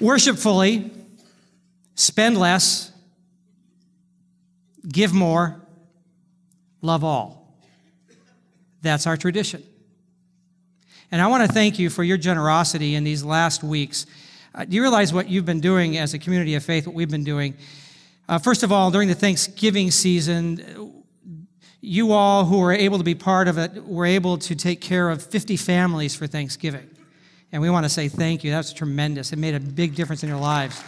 Worship fully, spend less, give more, love all. That's our tradition. And I want to thank you for your generosity in these last weeks. Uh, do you realize what you've been doing as a community of faith, what we've been doing? Uh, first of all, during the Thanksgiving season, you all who were able to be part of it were able to take care of 50 families for Thanksgiving. And we want to say thank you. That's tremendous. It made a big difference in your lives.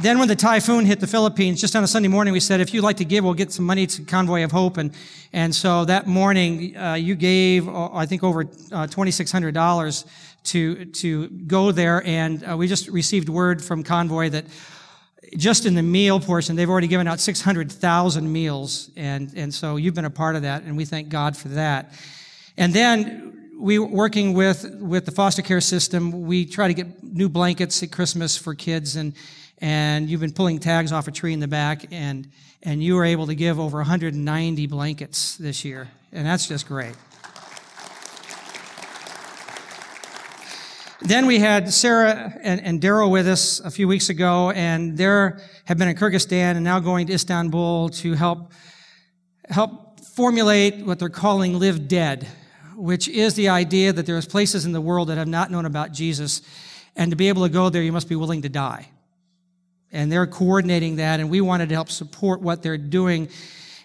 Then, when the typhoon hit the Philippines, just on a Sunday morning, we said, if you'd like to give, we'll get some money to Convoy of Hope. And, and so that morning, uh, you gave, uh, I think, over uh, $2,600 to, to go there. And uh, we just received word from Convoy that just in the meal portion, they've already given out 600,000 meals. And, and so you've been a part of that, and we thank God for that. And then we working with, with the foster care system, we try to get new blankets at Christmas for kids. And, and you've been pulling tags off a tree in the back, and, and you were able to give over 190 blankets this year, and that's just great. Then we had Sarah and, and Daryl with us a few weeks ago, and they have been in Kyrgyzstan and now going to Istanbul to help help formulate what they're calling "Live Dead," which is the idea that there's places in the world that have not known about Jesus, and to be able to go there, you must be willing to die and they're coordinating that, and we wanted to help support what they're doing.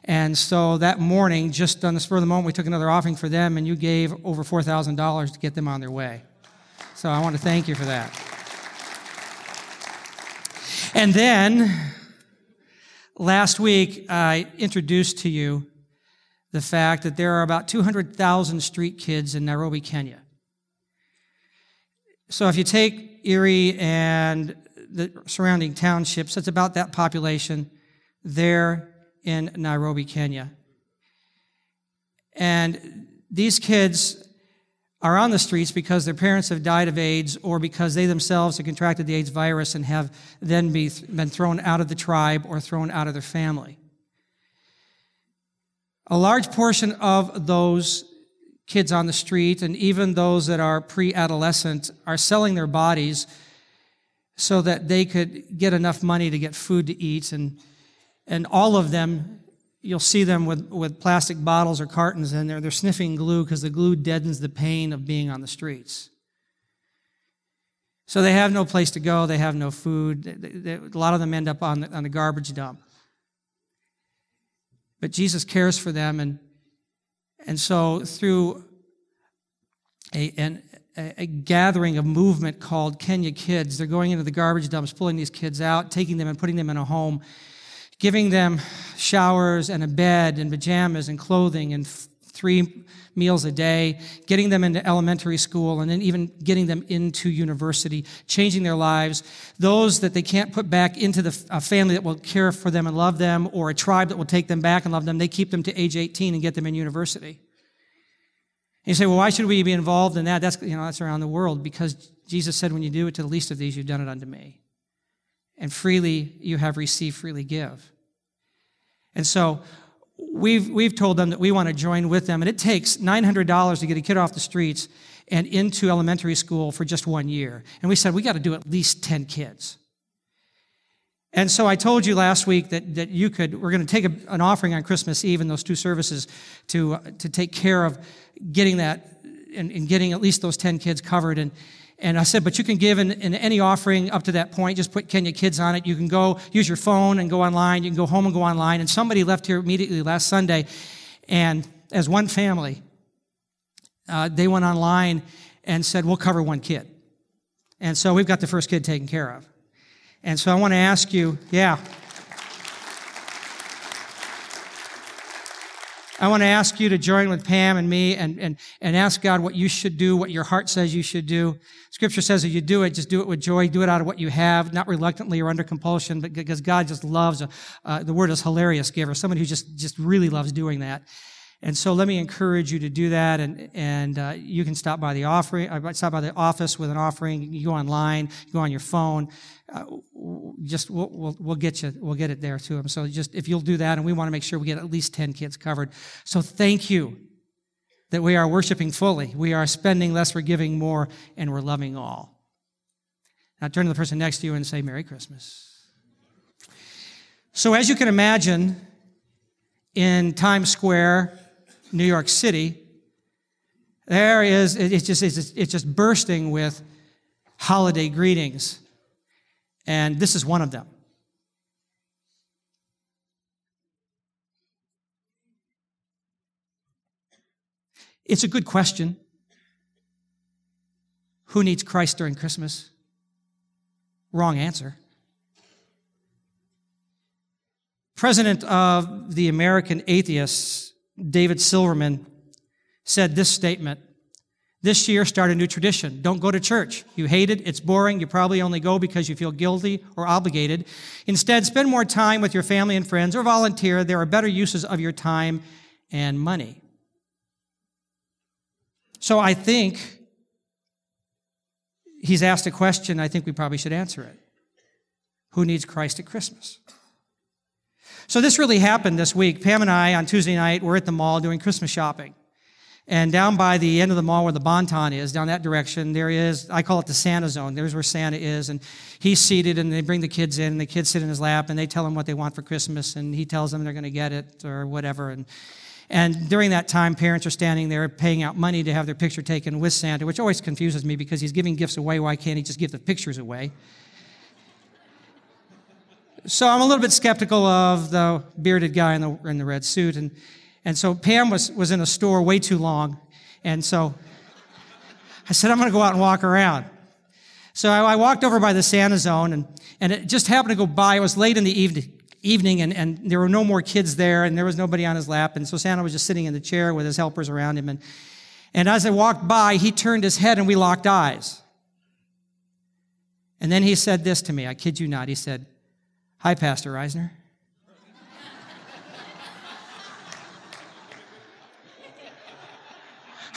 And so that morning, just on the spur of the moment, we took another offering for them, and you gave over $4,000 to get them on their way. So I want to thank you for that. And then last week, I introduced to you the fact that there are about 200,000 street kids in Nairobi, Kenya. So if you take Erie and the surrounding townships. It's about that population there in Nairobi, Kenya. And these kids are on the streets because their parents have died of AIDS or because they themselves have contracted the AIDS virus and have then be, been thrown out of the tribe or thrown out of their family. A large portion of those kids on the street and even those that are pre adolescent are selling their bodies so that they could get enough money to get food to eat. And, and all of them, you'll see them with, with plastic bottles or cartons in there. They're sniffing glue because the glue deadens the pain of being on the streets. So they have no place to go, they have no food. They, they, a lot of them end up on the, on the garbage dump. But Jesus cares for them, and, and so through a, an, a, gathering, of movement called Kenya Kids. They're going into the garbage dumps, pulling these kids out, taking them and putting them in a home, giving them showers and a bed and pajamas and clothing and three meals a day, getting them into elementary school, and then even getting them into university, changing their lives. Those that they can't put back into the a family that will care for them and love them, or a tribe that will take them back and love them, they keep them to age 18 and get them in university And you say, well, why should we be involved in that? That's, you know, that's around the world because Jesus said, when you do it to the least of these, you've done it unto me. And freely you have received, freely give. And so we've, we've told them that we want to join with them. And it takes $900 to get a kid off the streets and into elementary school for just one year. And we said, we got to do at least 10 kids. And so I told you last week that, that you could, we're going to take a, an offering on Christmas Eve in those two services to, to take care of getting that and, and, getting at least those 10 kids covered. And, and I said, but you can give in, in, any offering up to that point. Just put Kenya Kids on it. You can go use your phone and go online. You can go home and go online. And somebody left here immediately last Sunday. And as one family, uh, they went online and said, we'll cover one kid. And so we've got the first kid taken care of. And so I want to ask you, yeah. I want to ask you to join with Pam and me and, and, and ask God what you should do, what your heart says you should do. Scripture says if you do it, just do it with joy, do it out of what you have, not reluctantly or under compulsion, but because God just loves, uh, the word is hilarious giver, someone who just, just really loves doing that. And so let me encourage you to do that. And, and uh, you can stop by the offering, uh, stop by the office with an offering. You go online, you go on your phone. Uh, just we'll, we'll, we'll, get you, we'll get it there to them. So just if you'll do that, and we want to make sure we get at least 10 kids covered. So thank you that we are worshiping fully. We are spending less, we're giving more, and we're loving all. Now turn to the person next to you and say, Merry Christmas. So, as you can imagine, in Times Square, New York City, there is, it's just, it's just bursting with holiday greetings. And this is one of them. It's a good question. Who needs Christ during Christmas? Wrong answer. President of the American Atheists, David Silverman, said this statement This year, start a new tradition. Don't go to church. You hate it, it's boring, you probably only go because you feel guilty or obligated. Instead, spend more time with your family and friends or volunteer. There are better uses of your time and money. So I think he's asked a question, I think we probably should answer it. Who needs Christ at Christmas? So this really happened this week. Pam and I on Tuesday night were at the mall doing Christmas shopping. And down by the end of the mall where the Bon-Ton is, down that direction, there is, I call it the Santa zone. There's where Santa is. And he's seated and they bring the kids in and the kids sit in his lap and they tell him what they want for Christmas and he tells them they're going to get it or whatever. And and during that time, parents are standing there paying out money to have their picture taken with Santa, which always confuses me because he's giving gifts away. Why can't he just give the pictures away? So I'm a little bit skeptical of the bearded guy in the, in the red suit. And, and so Pam was, was in a store way too long. And so I said, I'm going to go out and walk around. So I, I walked over by the Santa zone and, and it just happened to go by. It was late in the evening evening and, and there were no more kids there and there was nobody on his lap. And so Santa was just sitting in the chair with his helpers around him. And, and as I walked by, he turned his head and we locked eyes. And then he said this to me. I kid you not. He said, Hi, Pastor Reisner.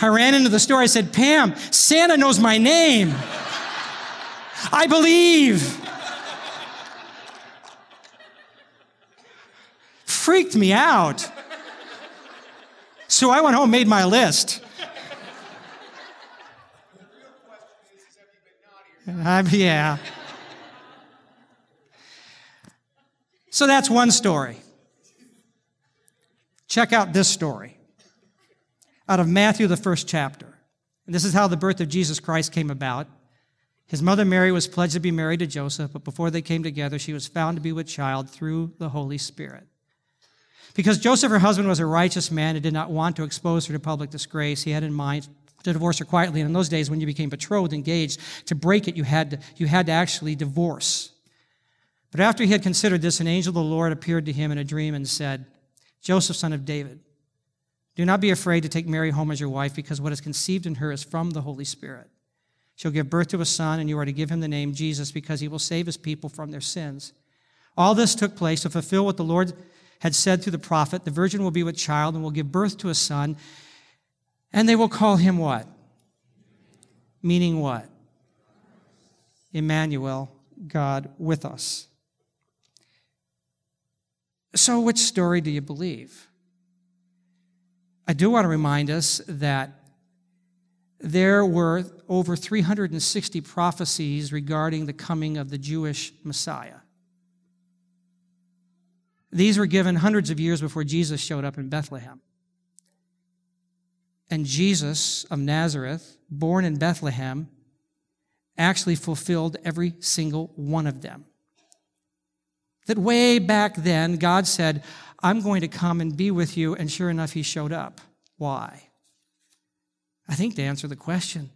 I ran into the store. I said, Pam, Santa knows my name. I believe. freaked me out. So I went home, made my list. Uh, yeah. So that's one story. Check out this story out of Matthew, the first chapter. And this is how the birth of Jesus Christ came about. His mother Mary was pledged to be married to Joseph, but before they came together, she was found to be with child through the Holy Spirit. Because Joseph, her husband, was a righteous man and did not want to expose her to public disgrace, he had in mind to divorce her quietly. And in those days, when you became betrothed, engaged, to break it, you had to, you had to actually divorce. But after he had considered this, an angel of the Lord appeared to him in a dream and said, Joseph, son of David, do not be afraid to take Mary home as your wife, because what is conceived in her is from the Holy Spirit. She'll give birth to a son, and you are to give him the name Jesus, because he will save his people from their sins. All this took place to fulfill what the Lord had said through the prophet, The virgin will be with child and will give birth to a son, and they will call him what? Meaning what? Emmanuel, God with us. So, which story do you believe? I do want to remind us that there were over 360 prophecies regarding the coming of the Jewish Messiah. These were given hundreds of years before Jesus showed up in Bethlehem. And Jesus of Nazareth, born in Bethlehem, actually fulfilled every single one of them. That way back then, God said, I'm going to come and be with you, and sure enough, he showed up. Why? I think to answer the question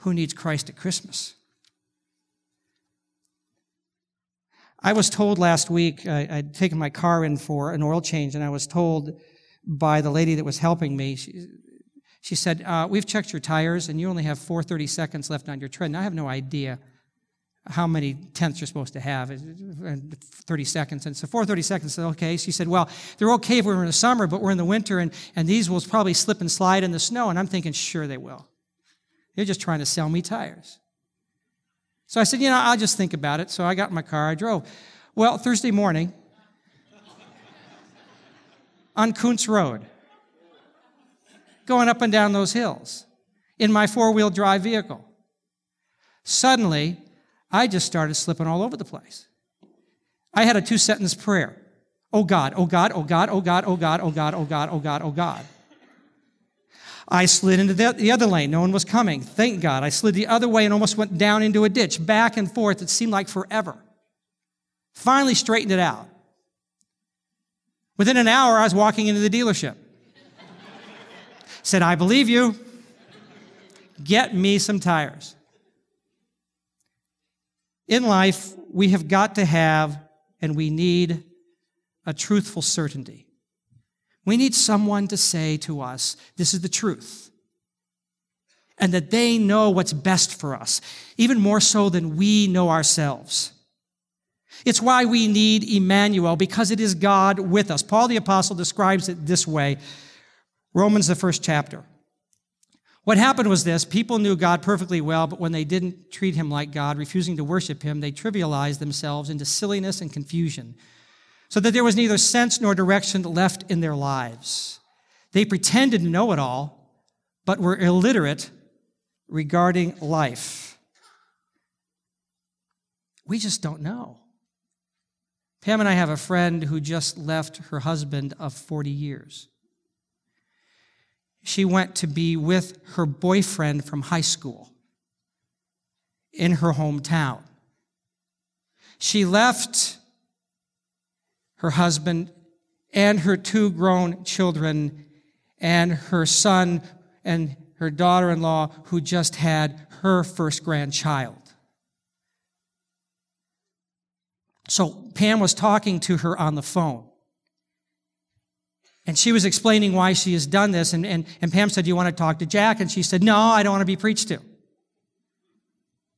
who needs Christ at Christmas? I was told last week, I, would taken my car in for an oil change, and I was told by the lady that was helping me, she, she said, uh, We've checked your tires, and you only have 430 seconds left on your tread. And I have no idea how many tenths you're supposed to have, 30 seconds. And so 430 seconds, said, okay. She said, well, they're okay if we're in the summer, but we're in the winter, and, and these will probably slip and slide in the snow. And I'm thinking, sure they will. They're just trying to sell me tires. So I said, you know, I'll just think about it. So I got in my car, I drove. Well, Thursday morning on Kuntz Road, going up and down those hills in my four wheel drive vehicle. Suddenly, I just started slipping all over the place. I had a two sentence prayer. Oh God, oh God, oh God, oh God, oh God, oh God, oh God, oh God, oh God. I slid into the other lane. No one was coming. Thank God. I slid the other way and almost went down into a ditch, back and forth. It seemed like forever. Finally straightened it out. Within an hour, I was walking into the dealership. Said, I believe you. Get me some tires. In life, we have got to have and we need a truthful certainty. We need someone to say to us, this is the truth. And that they know what's best for us, even more so than we know ourselves. It's why we need Emmanuel, because it is God with us. Paul the Apostle describes it this way Romans, the first chapter. What happened was this people knew God perfectly well, but when they didn't treat him like God, refusing to worship him, they trivialized themselves into silliness and confusion, so that there was neither sense nor direction left in their lives. They pretended to know it all, but were illiterate regarding life. We just don't know. Pam and I have a friend who just left her husband of 40 years she went to be with her boyfriend from high school in her hometown. She left her husband and her two grown children and her son and her daughter in law, who just had her first grandchild. So Pam was talking to her on the phone. And she was explaining why she has done this. And, and, and Pam said, Do you want to talk to Jack? And she said, No, I don't want to be preached to.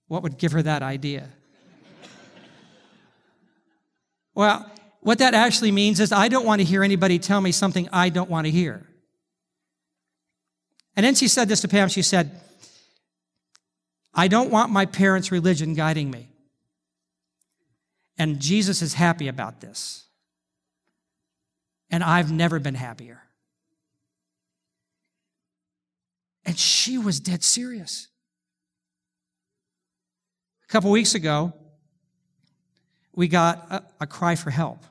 What would give her that idea? well, what that actually means is I don't want to hear anybody tell me something I don't want to hear. And then she said this to Pam. She said, I don't want my parents' religion guiding me. And Jesus is happy about this and I've never been happier. And she was dead serious. A couple weeks ago, we got a, a, cry for help.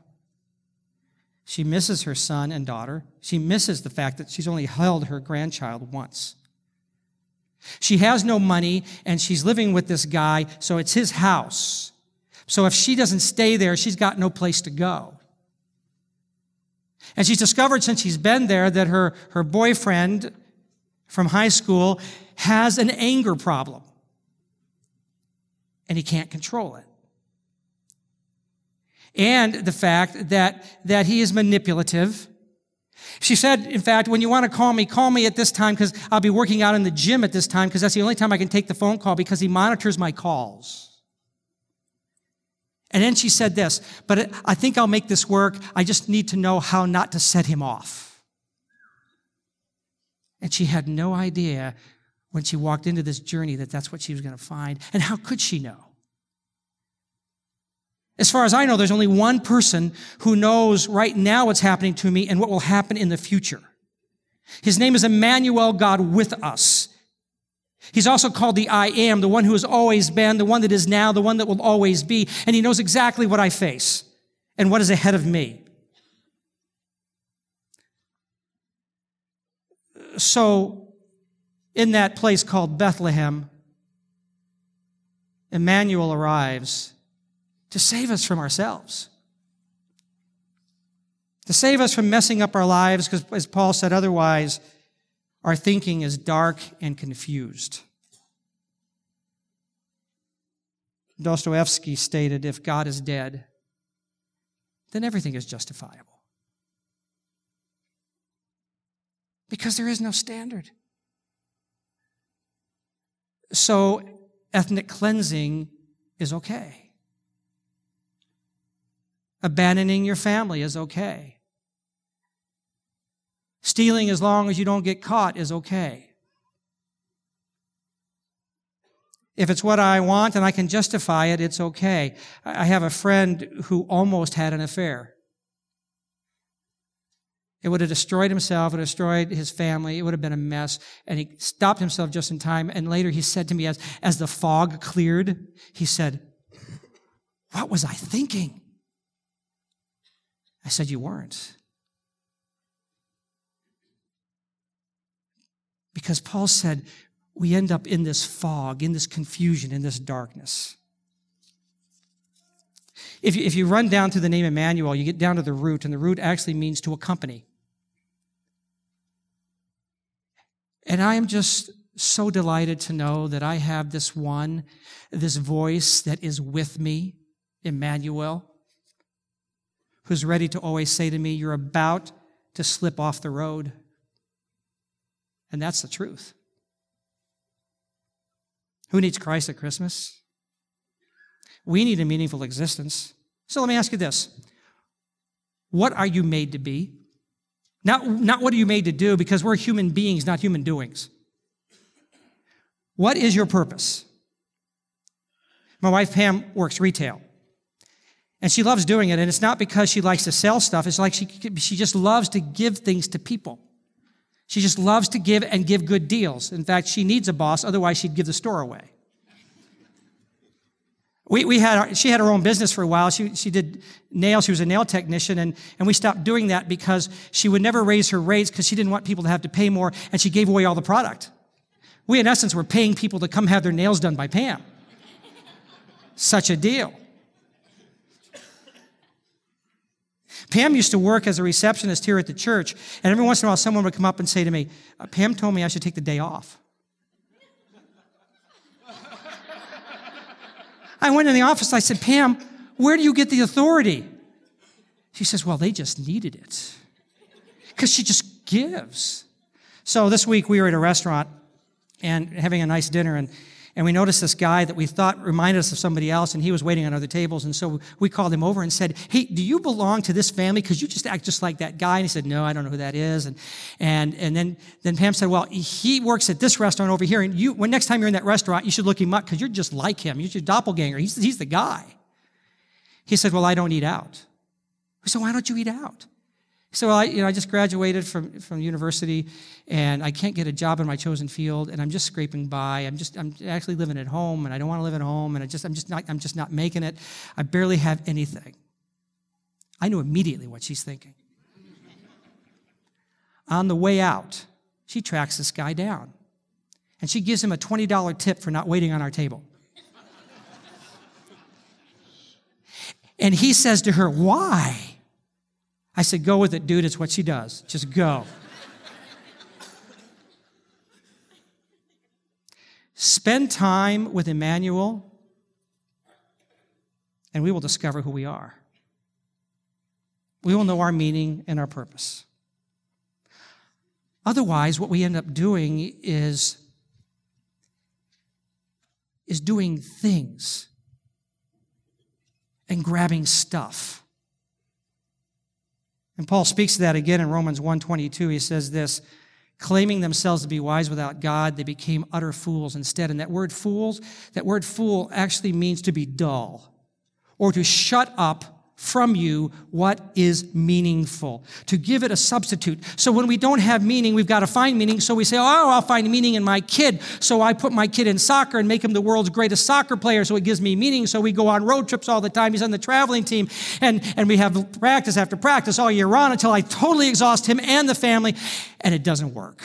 She misses her son and daughter. She misses the fact that she's only held her grandchild once. She has no money and she's living with this guy, so it's his house. So if she doesn't stay there, she's got no place to go. And she's discovered since she's been there that her, her boyfriend from high school has an anger problem. And he can't control it. And the fact that, that he is manipulative. She said, in fact, when you want to call me, call me at this time because I'll be working out in the gym at this time because that's the only time I can take the phone call because he monitors my calls. And then she said this, but I think I'll make this work. I just need to know how not to set him off. And she had no idea when she walked into this journey that that's what she was going to find. And how could she know? As far as I know, there's only one person who knows right now what's happening to me and what will happen in the future. His name is Emmanuel, God with us. He's also called the I am, the one who has always been, the one that is now, the one that will always be. And he knows exactly what I face and what is ahead of me. So, in that place called Bethlehem, Emmanuel arrives to save us from ourselves. To save us from messing up our lives, because as Paul said, otherwise, our thinking is dark and confused. Dostoevsky stated if God is dead, then everything is justifiable. Because there is no standard. So, ethnic cleansing is okay. Abandoning your family is okay. Stealing, as long as you don't get caught, is okay. If it's what I want and I can justify it, it's okay. I have a friend who almost had an affair. It would have destroyed himself, it would have destroyed his family, it would have been a mess. And he stopped himself just in time. And later he said to me, as, as the fog cleared, he said, What was I thinking? I said, You weren't. Because Paul said, we end up in this fog, in this confusion, in this darkness. If you, if you run down through the name Emmanuel, you get down to the root, and the root actually means to accompany. And I am just so delighted to know that I have this one, this voice that is with me, Emmanuel, who's ready to always say to me, You're about to slip off the road. And that's the truth. Who needs Christ at Christmas? We need a meaningful existence. So let me ask you this What are you made to be? Not, not what are you made to do, because we're human beings, not human doings. What is your purpose? My wife Pam works retail. And she loves doing it. And it's not because she likes to sell stuff. It's like she, she just loves to give things to people. She just loves to give and give good deals. In fact, she needs a boss, otherwise, she'd give the store away. We, we had, she had her own business for a while. She, she did nails. She was a nail technician. And, and we stopped doing that because she would never raise her rates because she didn't want people to have to pay more. And she gave away all the product. We, in essence, were paying people to come have their nails done by Pam. Such a deal. Pam used to work as a receptionist here at the church, and every once in a while someone would come up and say to me, uh, Pam told me I should take the day off. I went in the office, I said, Pam, where do you get the authority? She says, Well, they just needed it. Because she just gives. So this week we were at a restaurant and having a nice dinner, and and we noticed this guy that we thought reminded us of somebody else, and he was waiting on other tables. And so we called him over and said, Hey, do you belong to this family? Because you just act just like that guy. And he said, No, I don't know who that is. And, and, and then, then Pam said, Well, he works at this restaurant over here. And you, when next time you're in that restaurant, you should look him up because you're just like him. You're your doppelganger. He's, he's the guy. He said, Well, I don't eat out. We said, Why don't you eat out? So I, you know, I just graduated from, from university and I can't get a job in my chosen field and I'm just scraping by. I'm just, I'm actually living at home and I don't want to live at home and I just, I'm just not, I'm just not making it. I barely have anything. I knew immediately what she's thinking. On the way out, she tracks this guy down and she gives him a $20 tip for not waiting on our table. And he says to her, Why? I said, Go with it, dude. It's what she does. Just go. Spend time with Emmanuel, and we will discover who we are. We will know our meaning and our purpose. Otherwise, what we end up doing is, is doing things and grabbing stuff and Paul speaks to that again in Romans 1:22. He says this, claiming themselves to be wise without God, they became utter fools instead. And that word fools, that word fool actually means to be dull or to shut up from you what is meaningful, to give it a substitute. So when we don't have meaning, we've got to find meaning. So we say, oh, I'll find meaning in my kid. So I put my kid in soccer and make him the world's greatest soccer player. So it gives me meaning. So we go on road trips all the time. He's on the traveling team and, and we have practice after practice all year round until I totally exhaust him and the family and it doesn't work.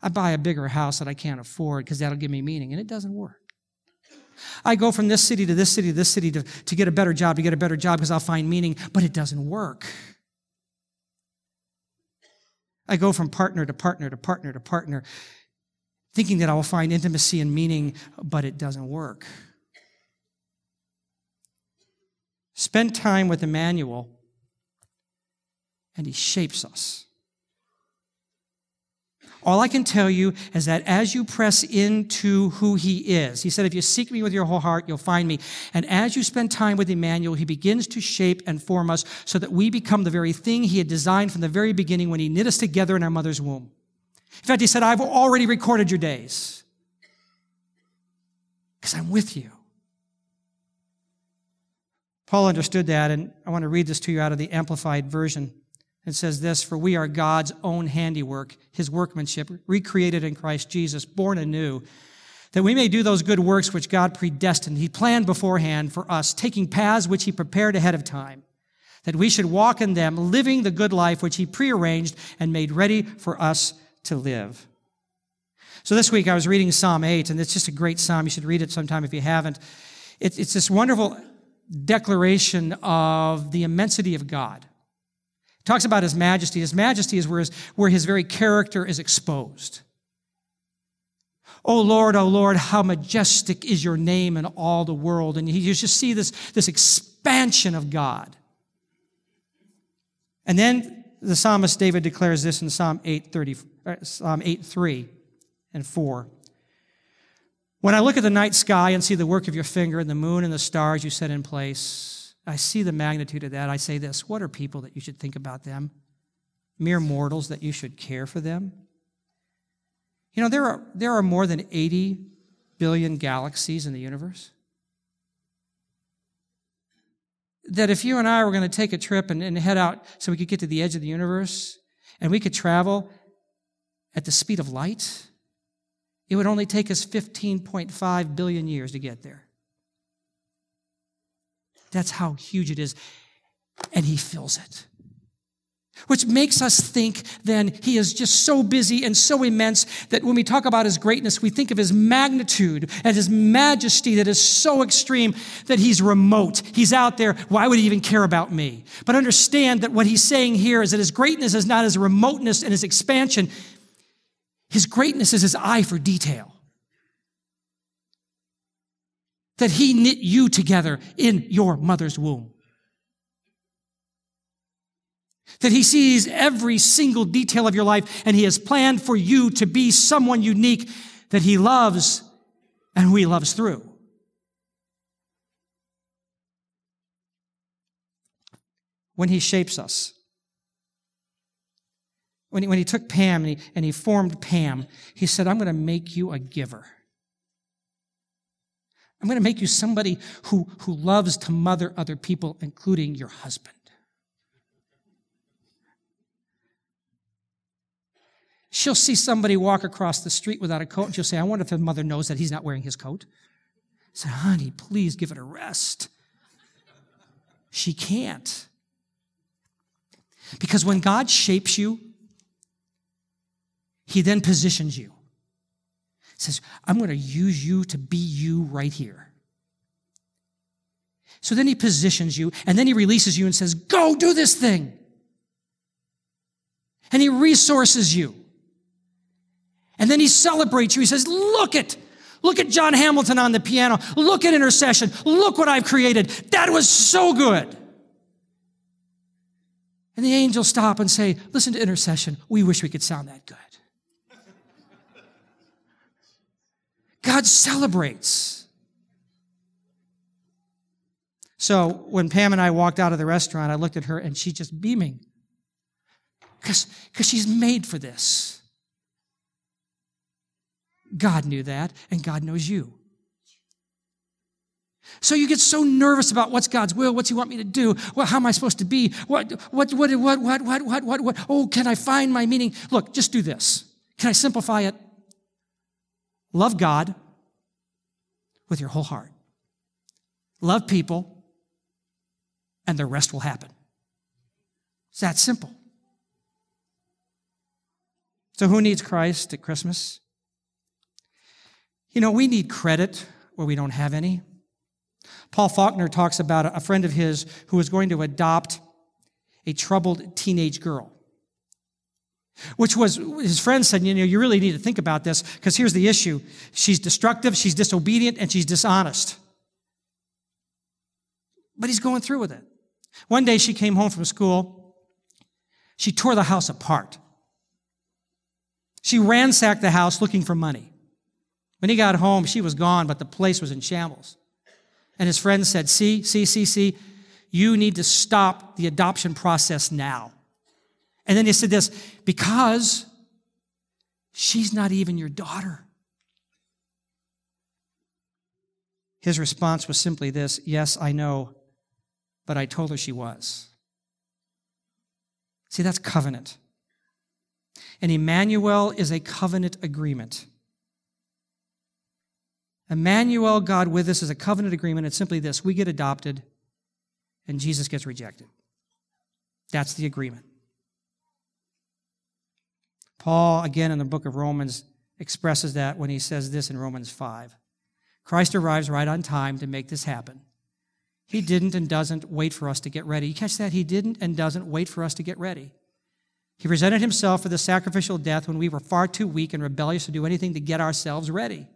I buy a bigger house that I can't afford because that'll give me meaning and it doesn't work. I go from this city to this city to this city to, to get a better job, to get a better job because I'll find meaning, but it doesn't work. I go from partner to partner to partner to partner, thinking that I will find intimacy and meaning, but it doesn't work. Spend time with Emmanuel, and he shapes us. All I can tell you is that as you press into who he is, he said, if you seek me with your whole heart, you'll find me. And as you spend time with Emmanuel, he begins to shape and form us so that we become the very thing he had designed from the very beginning when he knit us together in our mother's womb. In fact, he said, I've already recorded your days because I'm with you. Paul understood that, and I want to read this to you out of the Amplified Version. It says this For we are God's own handiwork, his workmanship, recreated in Christ Jesus, born anew, that we may do those good works which God predestined. He planned beforehand for us, taking paths which he prepared ahead of time, that we should walk in them, living the good life which he prearranged and made ready for us to live. So this week I was reading Psalm 8, and it's just a great psalm. You should read it sometime if you haven't. It's, it's this wonderful declaration of the immensity of God. Talks about his majesty. His majesty is where his, where his very character is exposed. Oh Lord, oh Lord, how majestic is your name in all the world. And you just see this, this expansion of God. And then the psalmist David declares this in Psalm 8, 30, uh, Psalm 8 3 and 4. When I look at the night sky and see the work of your finger and the moon and the stars you set in place, I see the magnitude of that. I say this What are people that you should think about them? Mere mortals that you should care for them? You know, there are, there are more than 80 billion galaxies in the universe. That if you and I were going to take a trip and, and head out so we could get to the edge of the universe and we could travel at the speed of light, it would only take us 15.5 billion years to get there. That's how huge it is. And he fills it. Which makes us think then he is just so busy and so immense that when we talk about his greatness, we think of his magnitude and his majesty that is so extreme that he's remote. He's out there. Why would he even care about me? But understand that what he's saying here is that his greatness is not his remoteness and his expansion. His greatness is his eye for detail. That he knit you together in your mother's womb. That he sees every single detail of your life and he has planned for you to be someone unique that he loves and who he loves through. When he shapes us, when he, when he took Pam and he, and he formed Pam, he said, I'm going to make you a giver. I'm going to make you somebody who, who loves to mother other people, including your husband. She'll see somebody walk across the street without a coat and she'll say, I wonder if the mother knows that he's not wearing his coat. I said, honey, please give it a rest. She can't. Because when God shapes you, he then positions you. Says, I'm going to use you to be you right here. So then he positions you, and then he releases you and says, Go do this thing. And he resources you. And then he celebrates you. He says, Look at, look at John Hamilton on the piano. Look at intercession. Look what I've created. That was so good. And the angels stop and say, Listen to intercession. We wish we could sound that good. God celebrates. So when Pam and I walked out of the restaurant, I looked at her and she's just beaming. Because she's made for this. God knew that, and God knows you. So you get so nervous about what's God's will, what's He want me to do, how am I supposed to be, what, what, what, what, what, what, what, what, what, oh, can I find my meaning? Look, just do this. Can I simplify it? Love God with your whole heart. Love people, and the rest will happen. It's that simple. So, who needs Christ at Christmas? You know, we need credit where we don't have any. Paul Faulkner talks about a friend of his who was going to adopt a troubled teenage girl which was his friend said, you know, you really need to think about this because here's the issue. She's destructive, she's disobedient, and she's dishonest. But he's going through with it. One day she came home from school. She tore the house apart. She ransacked the house looking for money. When he got home, she was gone, but the place was in shambles. And his friend said, See, see, see, see, you need to stop the adoption process now. And then he said this because she's not even your daughter. His response was simply this Yes, I know, but I told her she was. See, that's covenant. And Emmanuel is a covenant agreement. Emmanuel, God with us, is a covenant agreement. It's simply this we get adopted, and Jesus gets rejected. That's the agreement. Paul, again in the book of Romans, expresses that when he says this in Romans 5. Christ arrives right on time to make this happen. He didn't and doesn't wait for us to get ready. You catch that? He didn't and doesn't wait for us to get ready. He presented himself for the sacrificial death when we were far too weak and rebellious to do anything to get ourselves ready.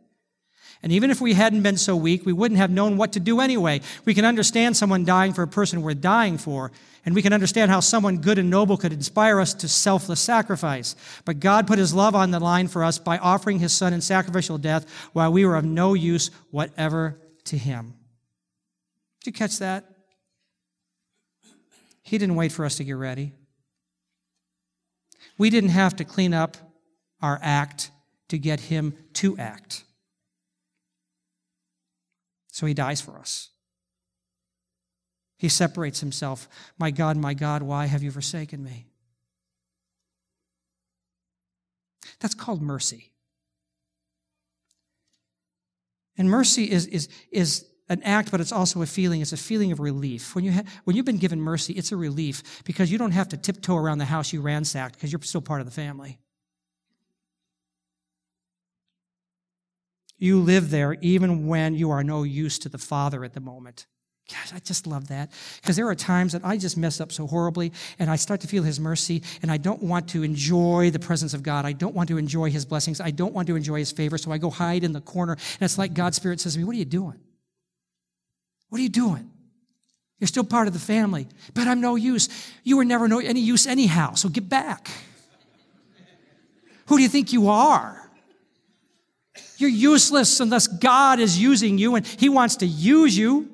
And even if we hadn't been so weak, we wouldn't have known what to do anyway. We can understand someone dying for a person worth dying for, and we can understand how someone good and noble could inspire us to selfless sacrifice. But God put his love on the line for us by offering his son in sacrificial death while we were of no use whatever to him. Did you catch that? He didn't wait for us to get ready. We didn't have to clean up our act to get him to act. So he dies for us. He separates himself. My God, my God, why have you forsaken me? That's called mercy. And mercy is, is, is an act, but it's also a feeling. It's a feeling of relief. When, you ha- when you've been given mercy, it's a relief because you don't have to tiptoe around the house you ransacked because you're still part of the family. You live there even when you are no use to the Father at the moment. Gosh, I just love that. Because there are times that I just mess up so horribly and I start to feel His mercy and I don't want to enjoy the presence of God. I don't want to enjoy His blessings. I don't want to enjoy His favor. So I go hide in the corner and it's like God's Spirit says to me, What are you doing? What are you doing? You're still part of the family, but I'm no use. You were never no, any use anyhow, so get back. Who do you think you are? You're useless unless God is using you and He wants to use you.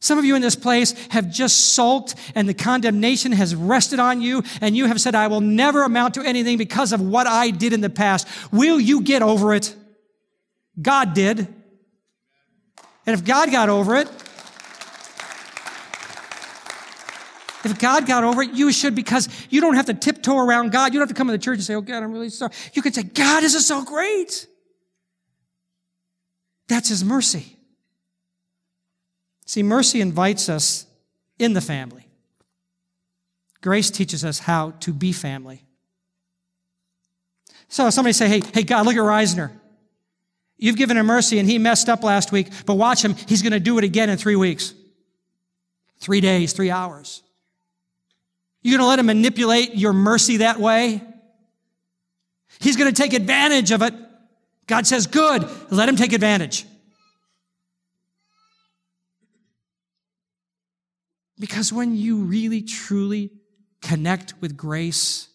Some of you in this place have just sulked and the condemnation has rested on you and you have said, I will never amount to anything because of what I did in the past. Will you get over it? God did. And if God got over it, If God got over it, you should because you don't have to tiptoe around God. You don't have to come to the church and say, Oh God, I'm really sorry. You can say, God, this is so great. That's His mercy. See, mercy invites us in the family. Grace teaches us how to be family. So somebody say, Hey, hey, God, look at Reisner. You've given him mercy and he messed up last week, but watch him. He's going to do it again in three weeks, three days, three hours. You're going to let him manipulate your mercy that way? He's going to take advantage of it. God says, good, let him take advantage. Because when you really, truly connect with grace,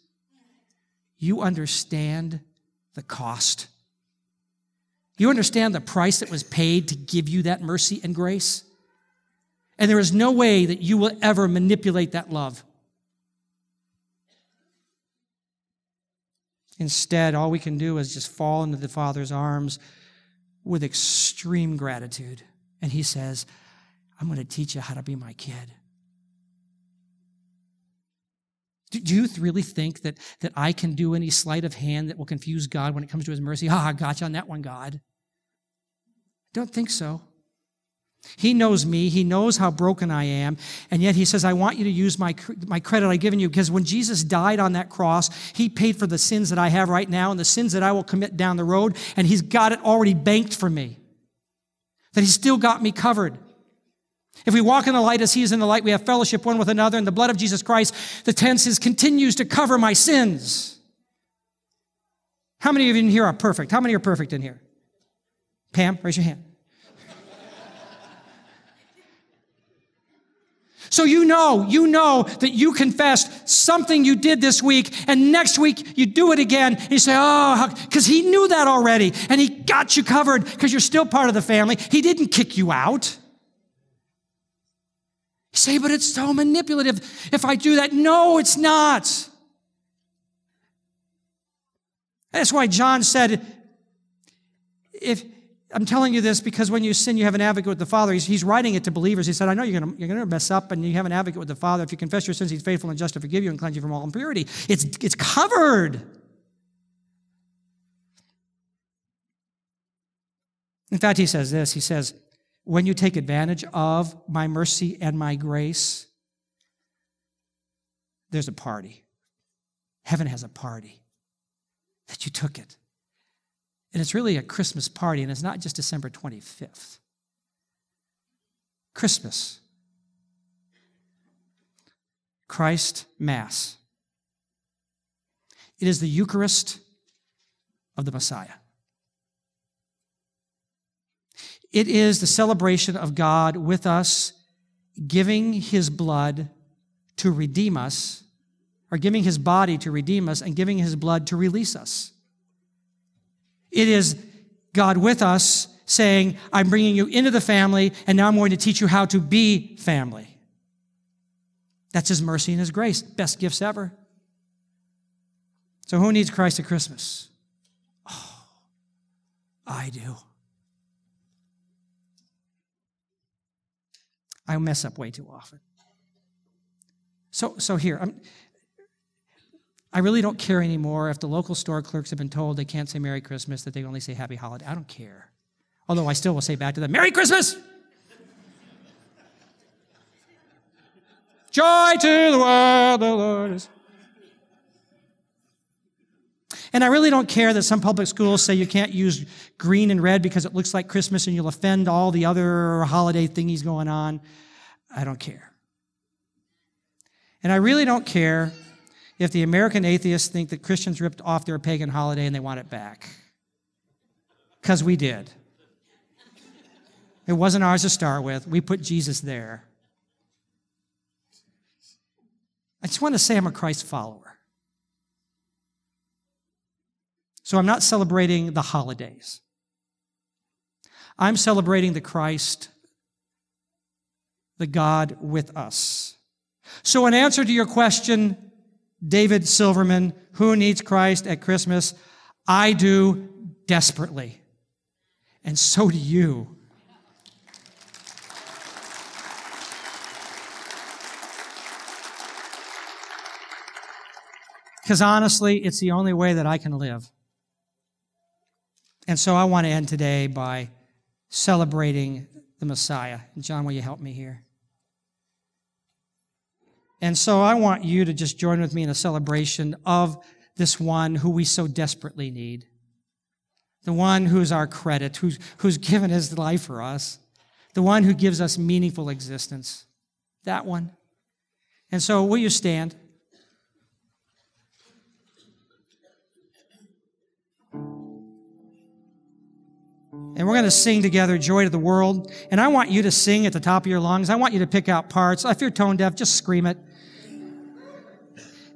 you understand the cost. You understand the price that was paid to give you that mercy and grace. And there is no way that you will ever manipulate that love. Instead, all we can do is just fall into the Father's arms with extreme gratitude. And He says, I'm going to teach you how to be my kid. Do you really think that, that I can do any sleight of hand that will confuse God when it comes to His mercy? Ah, I got you on that one, God. Don't think so. He knows me. He knows how broken I am. And yet he says, I want you to use my, my credit I've given you because when Jesus died on that cross, he paid for the sins that I have right now and the sins that I will commit down the road. And he's got it already banked for me. That he's still got me covered. If we walk in the light as he is in the light, we have fellowship one with another. And the blood of Jesus Christ, the tense is continues to cover my sins. How many of you in here are perfect? How many are perfect in here? Pam, raise your hand. So you know, you know that you confessed something you did this week, and next week you do it again. And you say, oh, because he knew that already, and he got you covered because you're still part of the family. He didn't kick you out. You say, but it's so manipulative if I do that. No, it's not. That's why John said, if, I'm telling you this because when you sin, you have an advocate with the Father. He's, he's writing it to believers. He said, I know you're going to mess up, and you have an advocate with the Father. If you confess your sins, he's faithful and just to forgive you and cleanse you from all impurity. It's, it's covered. In fact, he says this He says, When you take advantage of my mercy and my grace, there's a party. Heaven has a party that you took it. And it's really a Christmas party, and it's not just December 25th. Christmas. Christ Mass. It is the Eucharist of the Messiah. It is the celebration of God with us, giving his blood to redeem us, or giving his body to redeem us, and giving his blood to release us. It is God with us saying, I'm bringing you into the family, and now I'm going to teach you how to be family. That's His mercy and His grace. Best gifts ever. So, who needs Christ at Christmas? Oh, I do. I mess up way too often. So, so here, I'm, I really don't care anymore if the local store clerks have been told they can't say Merry Christmas, that they only say Happy Holiday. I don't care. Although I still will say back to them, Merry Christmas! Joy to the world, the Lord is. And I really don't care that some public schools say you can't use green and red because it looks like Christmas and you'll offend all the other holiday thingies going on. I don't care. And I really don't care if the American atheists think that Christians ripped off their pagan holiday and they want it back. Because we did. It wasn't ours to start with. We put Jesus there. I just want to say I'm a Christ follower. So I'm not celebrating the holidays. I'm celebrating the Christ, the God with us. So, in answer to your question, David Silverman, who needs Christ at Christmas? I do desperately. And so do you. Because honestly, it's the only way that I can live. And so I want to end today by celebrating the Messiah. John, will you help me here? And so I want you to just join with me in a celebration of this one who we so desperately need. The one who's our credit, who's, who's given his life for us. The one who gives us meaningful existence. That one. And so, will you stand? And we're going to sing together Joy to the World. And I want you to sing at the top of your lungs. I want you to pick out parts. If you're tone deaf, just scream it.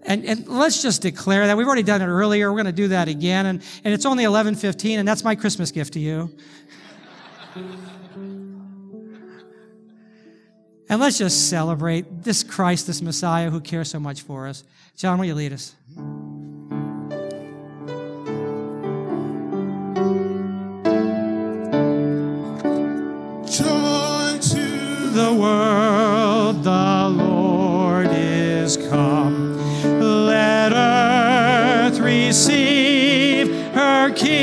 And, and let's just declare that. We've already done it earlier. We're going to do that again. And, and it's only 11.15, and that's my Christmas gift to you. and let's just celebrate this Christ, this Messiah who cares so much for us. John, will you lead us? Receive her King.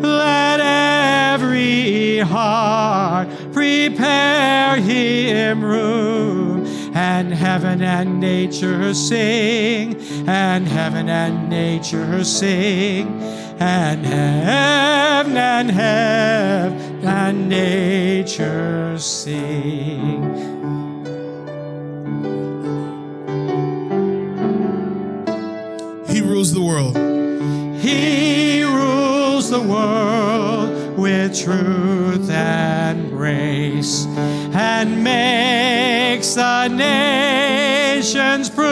Let every heart prepare him room. And heaven and nature sing, and heaven and nature sing, and heaven and heaven and nature sing. World. He rules the world with truth and grace and makes the nations prove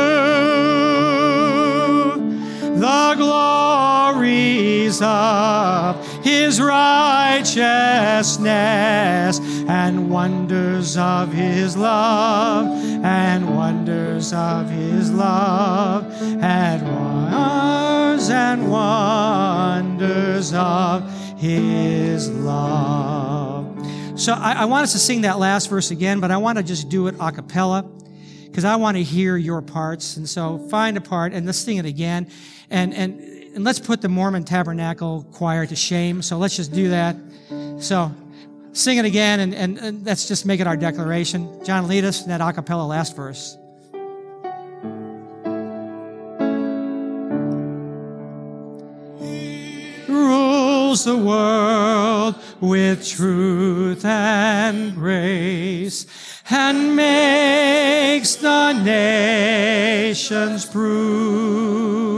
the glories of his righteousness and wonders of his love and wonders of his love and wonders and wonders wonders of his love. So I, I want us to sing that last verse again, but I want to just do it a cappella because I want to hear your parts. And so find a part and let's sing it again. And, and, and let's put the Mormon Tabernacle Choir to shame. So let's just do that. So sing it again and, and, and let's just make it our declaration. John, lead us in that a cappella last verse. Rules the world with truth and grace and makes the nations prove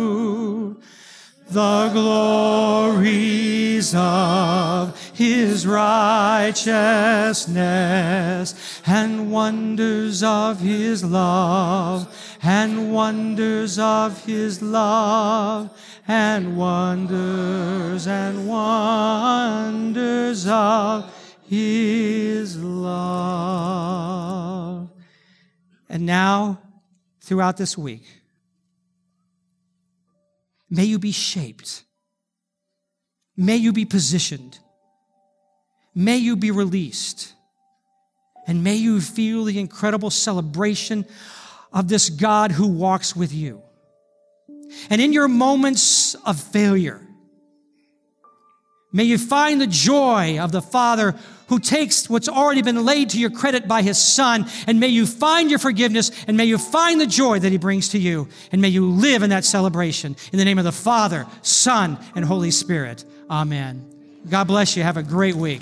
the glories of his righteousness and wonders of his love and wonders of his love and wonders and wonders of his love. And now, throughout this week, may you be shaped. May you be positioned. May you be released. And may you feel the incredible celebration of this God who walks with you. And in your moments of failure, may you find the joy of the Father who takes what's already been laid to your credit by His Son, and may you find your forgiveness, and may you find the joy that He brings to you, and may you live in that celebration. In the name of the Father, Son, and Holy Spirit. Amen. God bless you. Have a great week.